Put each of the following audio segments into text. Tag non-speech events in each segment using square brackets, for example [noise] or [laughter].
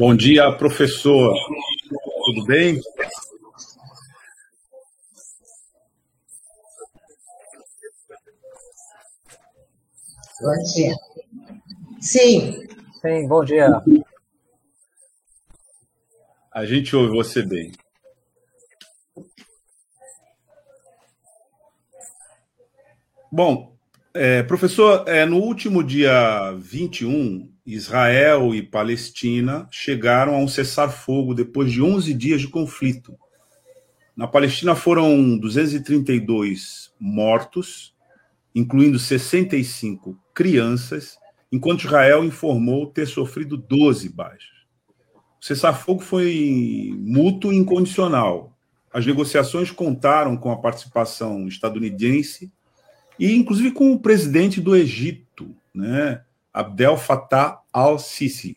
Bom dia, professor. Tudo bem? Bom dia. Sim. Sim, bom dia. A gente ouve você bem. Bom, é, professor, é, no último dia 21, Israel e Palestina chegaram a um cessar-fogo depois de 11 dias de conflito. Na Palestina foram 232 mortos, incluindo 65 crianças, enquanto Israel informou ter sofrido 12 baixas. O cessar-fogo foi mútuo e incondicional. As negociações contaram com a participação estadunidense e, inclusive, com o presidente do Egito, né, Abdel Fattah al-Sisi.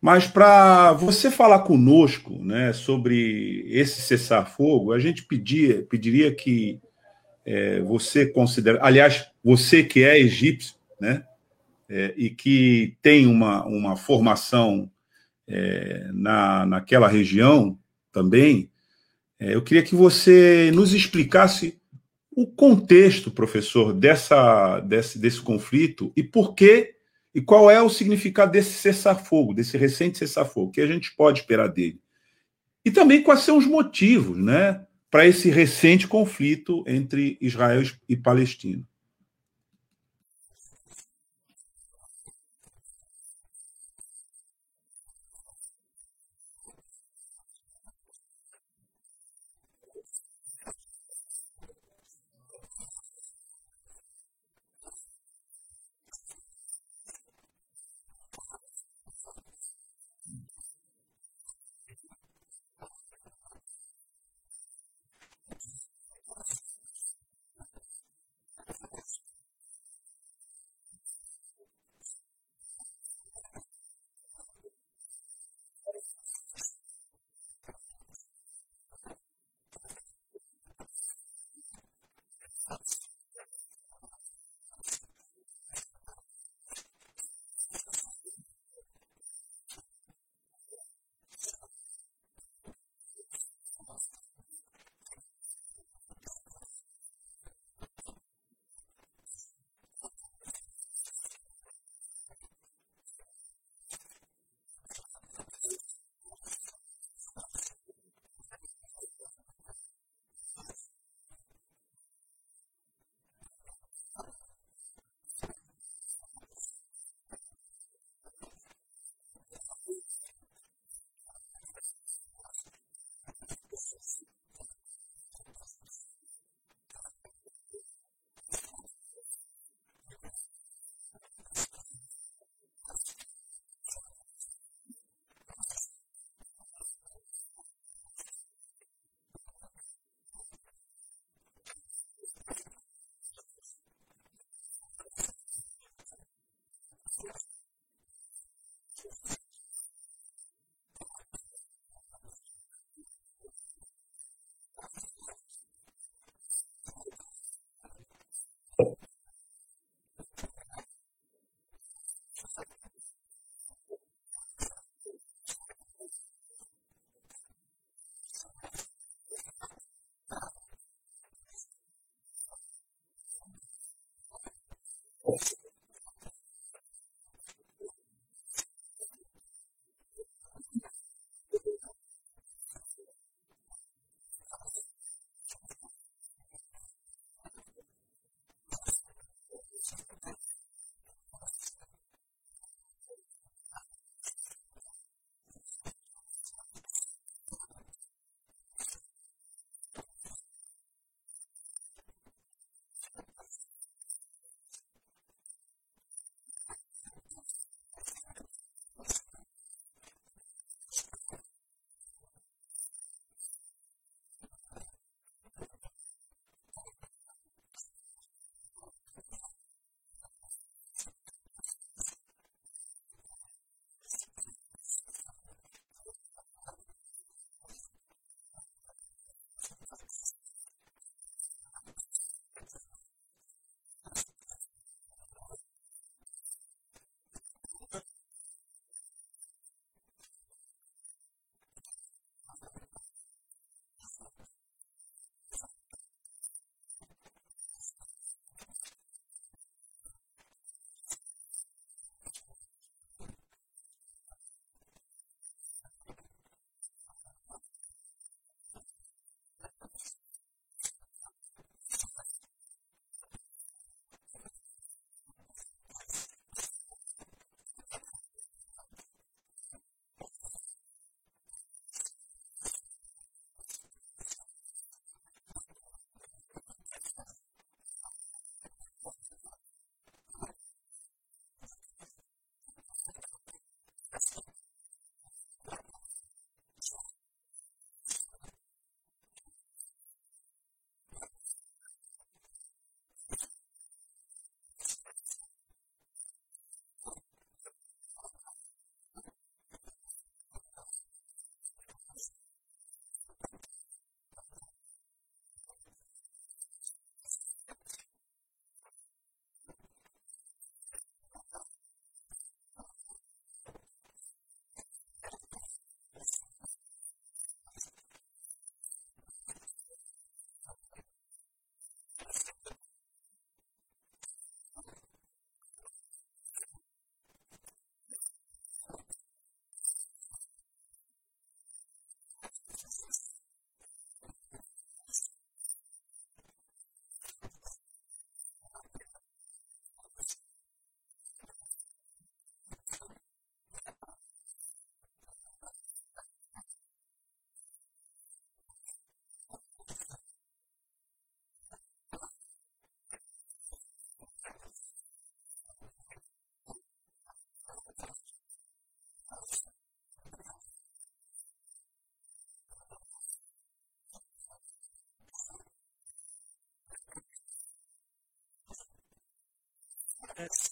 Mas para você falar conosco né, sobre esse cessar-fogo, a gente pedia, pediria que é, você considere. Aliás, você que é egípcio, né, é, e que tem uma, uma formação é, na, naquela região também, é, eu queria que você nos explicasse o contexto, professor, dessa, desse, desse conflito e por que e qual é o significado desse cessar-fogo, desse recente cessar-fogo, que a gente pode esperar dele. E também quais são os motivos né, para esse recente conflito entre Israel e Palestina. That's as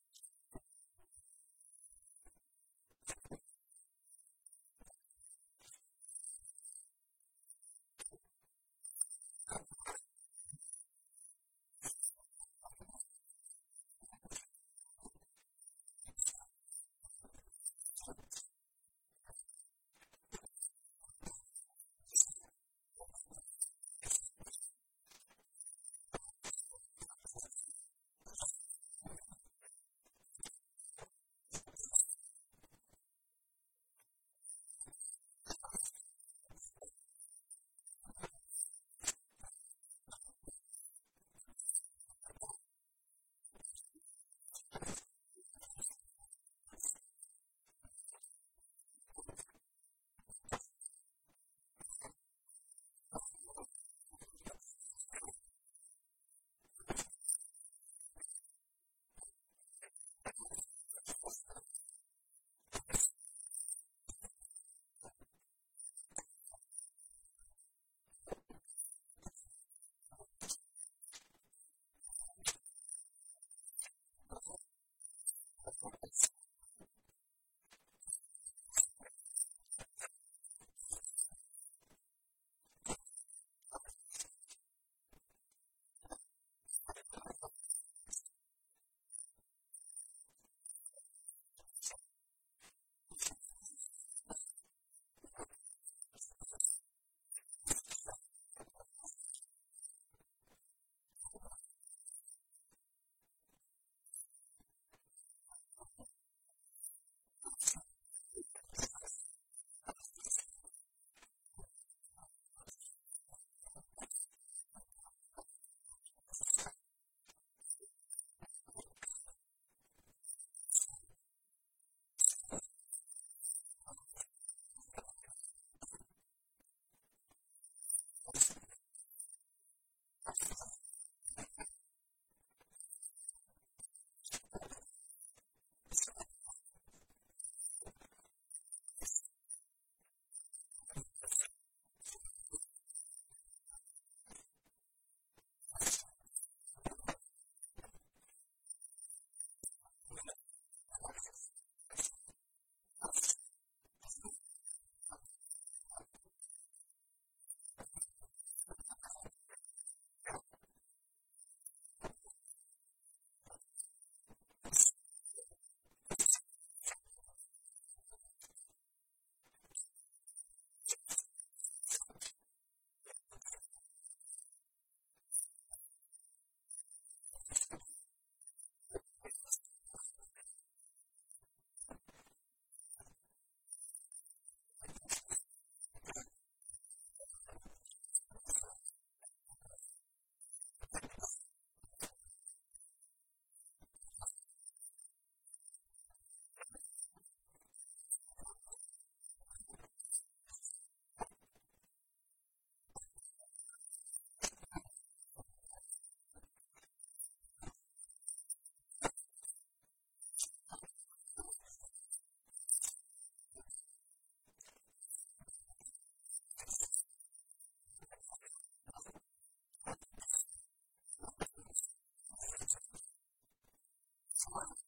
for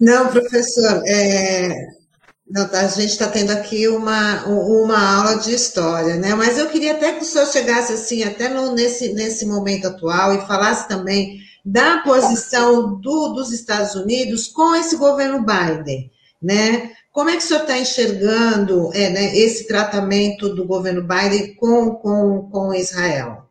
Não, professor, é, não, tá, a gente está tendo aqui uma, uma aula de história, né? Mas eu queria até que o senhor chegasse assim, até no, nesse, nesse momento atual, e falasse também da posição do, dos Estados Unidos com esse governo Biden, né? Como é que o senhor está enxergando é, né, esse tratamento do governo Biden com, com, com Israel?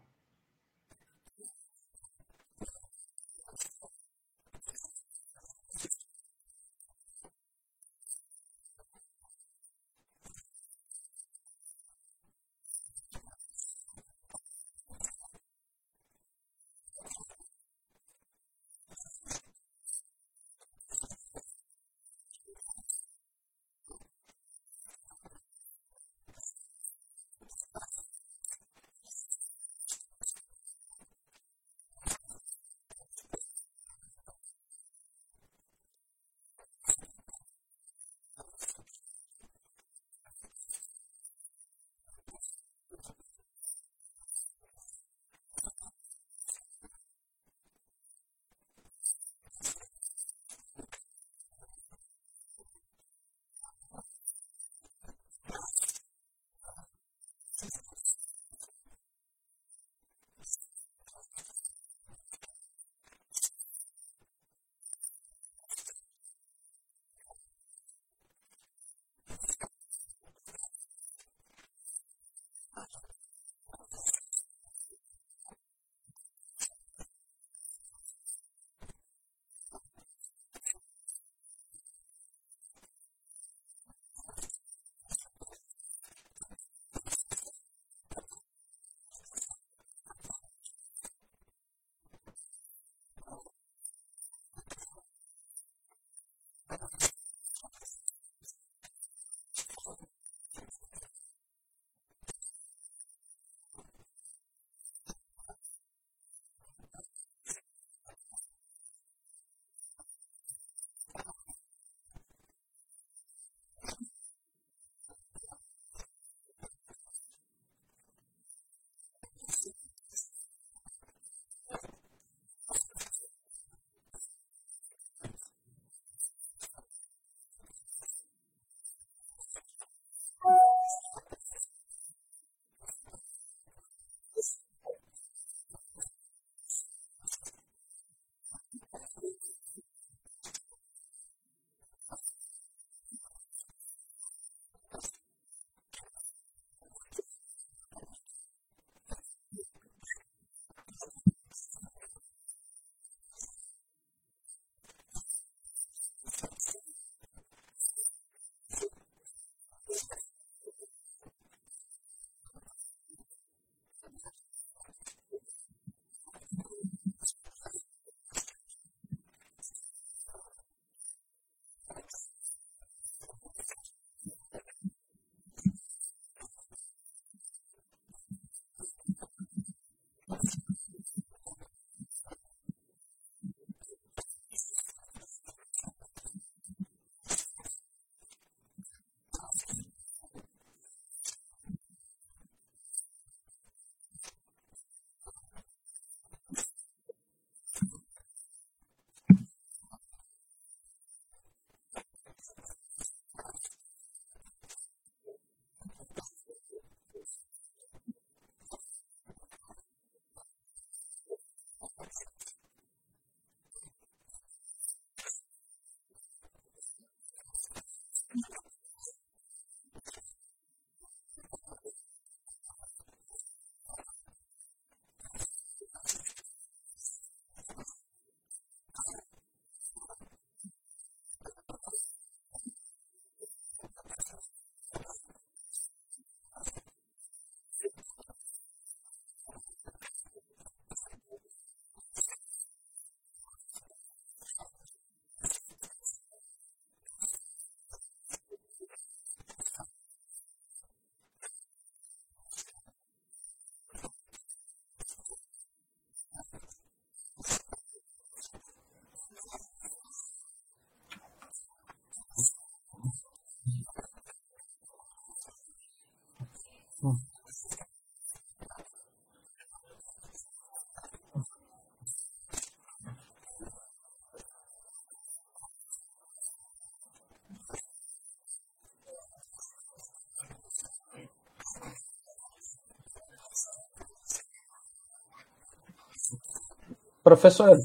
Professor,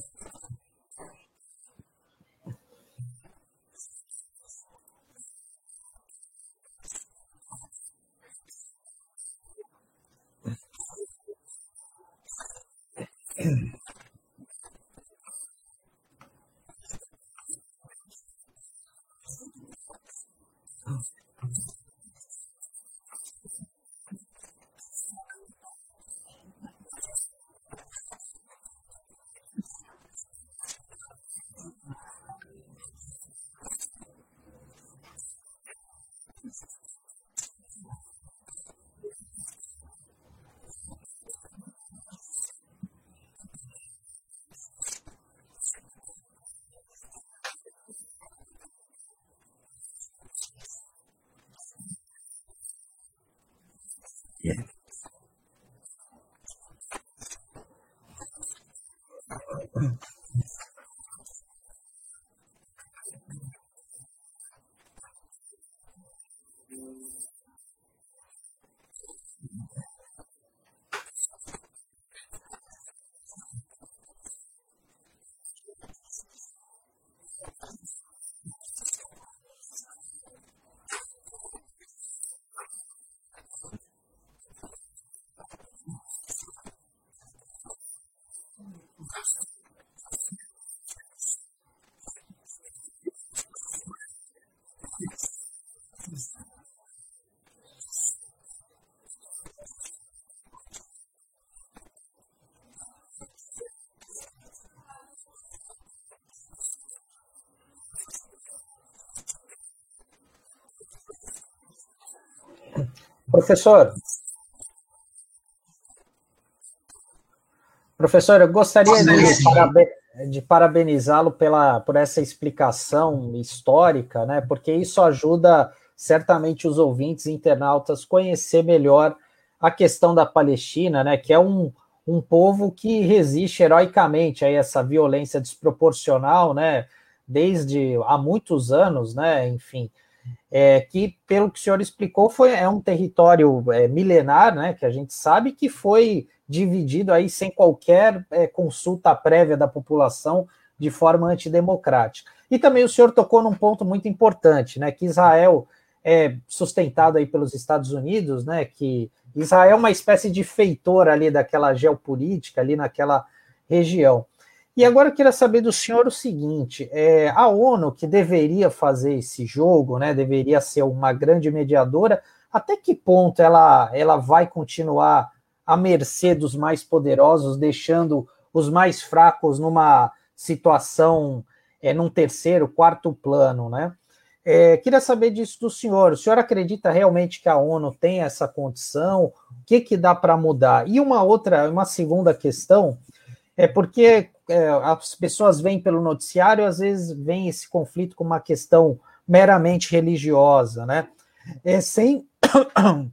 Professor. Professor, eu gostaria de, paraben de parabenizá-lo pela por essa explicação histórica, né? Porque isso ajuda certamente os ouvintes internautas conhecer melhor a questão da Palestina, né? Que é um, um povo que resiste heroicamente a essa violência desproporcional, né? Desde há muitos anos, né? Enfim, é, que, pelo que o senhor explicou, foi, é um território é, milenar, né, que a gente sabe que foi dividido aí sem qualquer é, consulta prévia da população de forma antidemocrática. E também o senhor tocou num ponto muito importante, né, que Israel é sustentado aí pelos Estados Unidos, né, que Israel é uma espécie de feitor ali daquela geopolítica ali naquela região. E agora eu queria saber do senhor o seguinte: é, a ONU, que deveria fazer esse jogo, né, deveria ser uma grande mediadora, até que ponto ela, ela vai continuar à mercê dos mais poderosos, deixando os mais fracos numa situação, é, num terceiro, quarto plano, né? É, queria saber disso do senhor. O senhor acredita realmente que a ONU tem essa condição? O que, que dá para mudar? E uma outra, uma segunda questão é porque é, as pessoas veem pelo noticiário, às vezes vem esse conflito com uma questão meramente religiosa, né? É, sem, [coughs]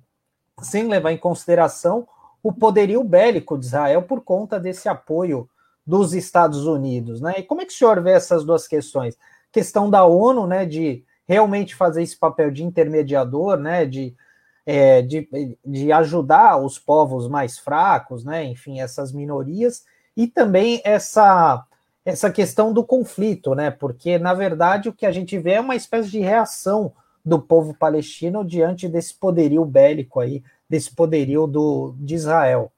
sem levar em consideração o poderio bélico de Israel por conta desse apoio dos Estados Unidos, né? E como é que o senhor vê essas duas questões? Questão da ONU, né, de realmente fazer esse papel de intermediador, né, de, é, de, de ajudar os povos mais fracos, né, enfim, essas minorias, e também essa essa questão do conflito, né? Porque na verdade o que a gente vê é uma espécie de reação do povo palestino diante desse poderio bélico aí, desse poderio do, de Israel.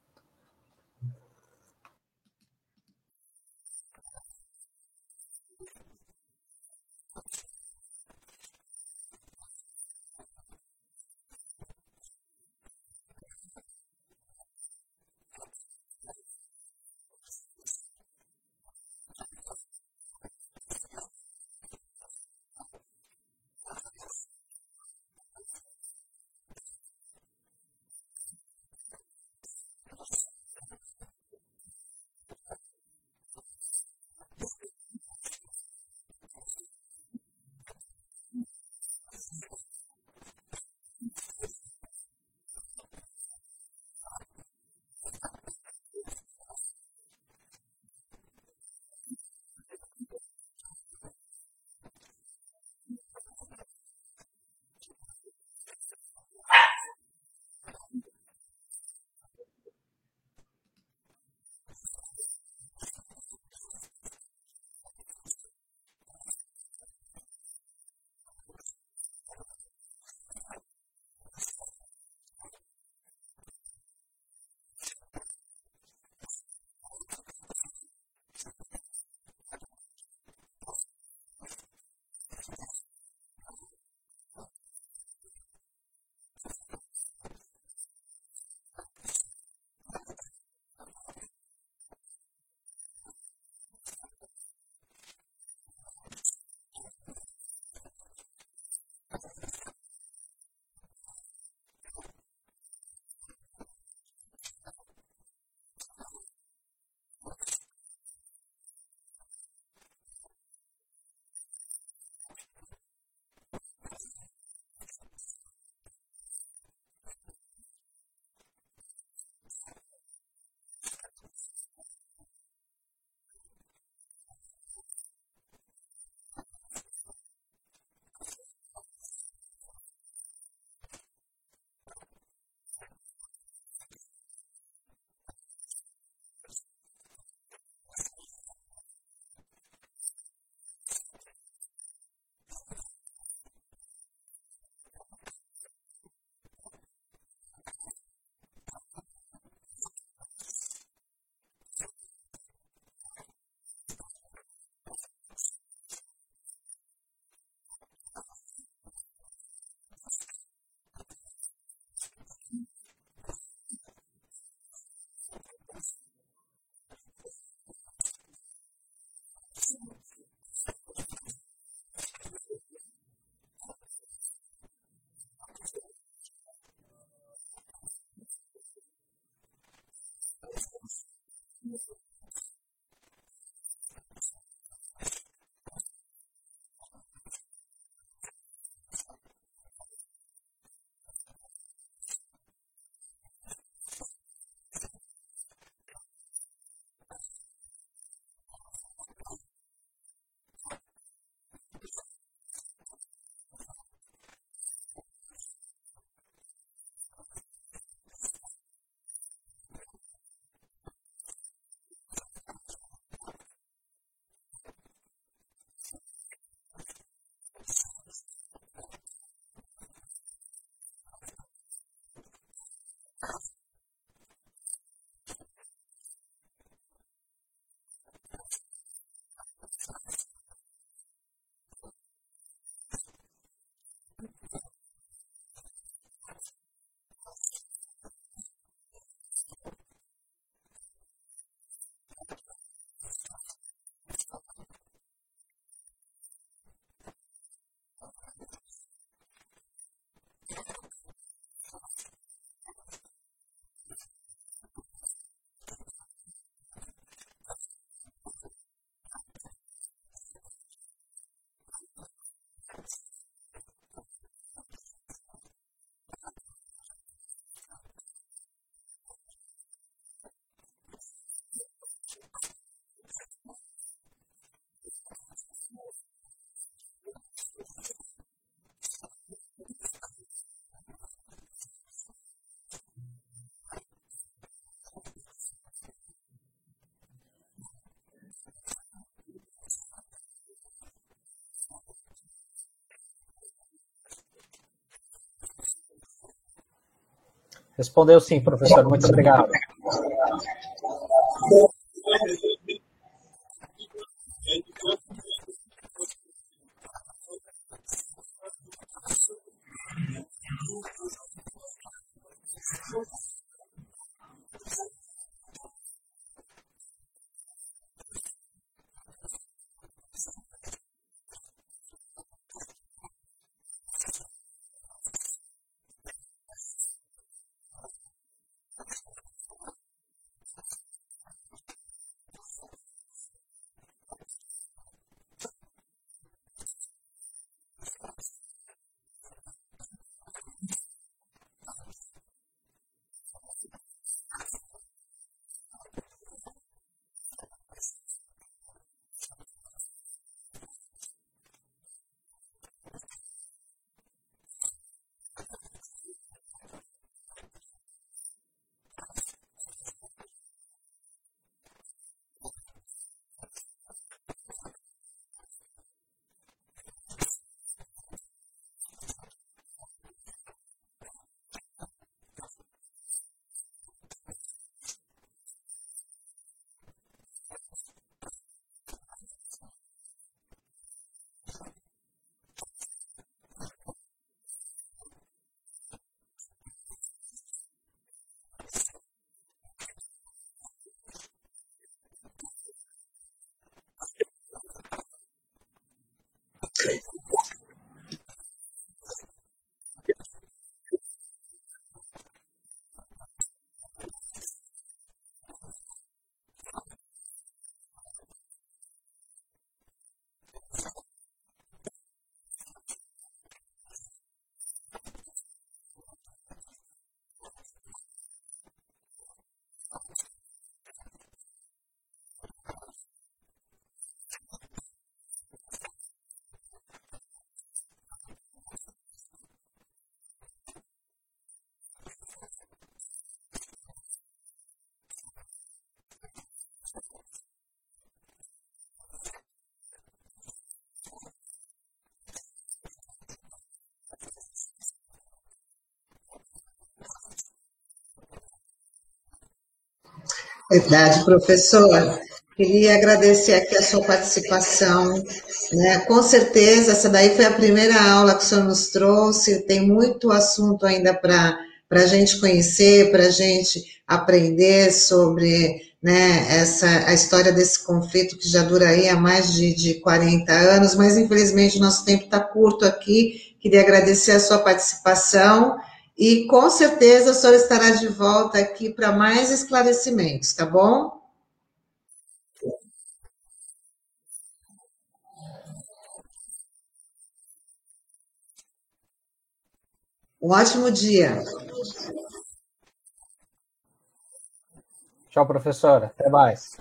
Respondeu sim, professor. Muito obrigado. Verdade, professor. Queria agradecer aqui a sua participação. Né? Com certeza, essa daí foi a primeira aula que o senhor nos trouxe. Tem muito assunto ainda para a gente conhecer, para a gente aprender sobre né, essa, a história desse conflito que já dura aí há mais de, de 40 anos, mas infelizmente nosso tempo está curto aqui. Queria agradecer a sua participação e com certeza a senhora estará de volta aqui para mais esclarecimentos, tá bom? Um ótimo dia. Tchau, professora. Até mais.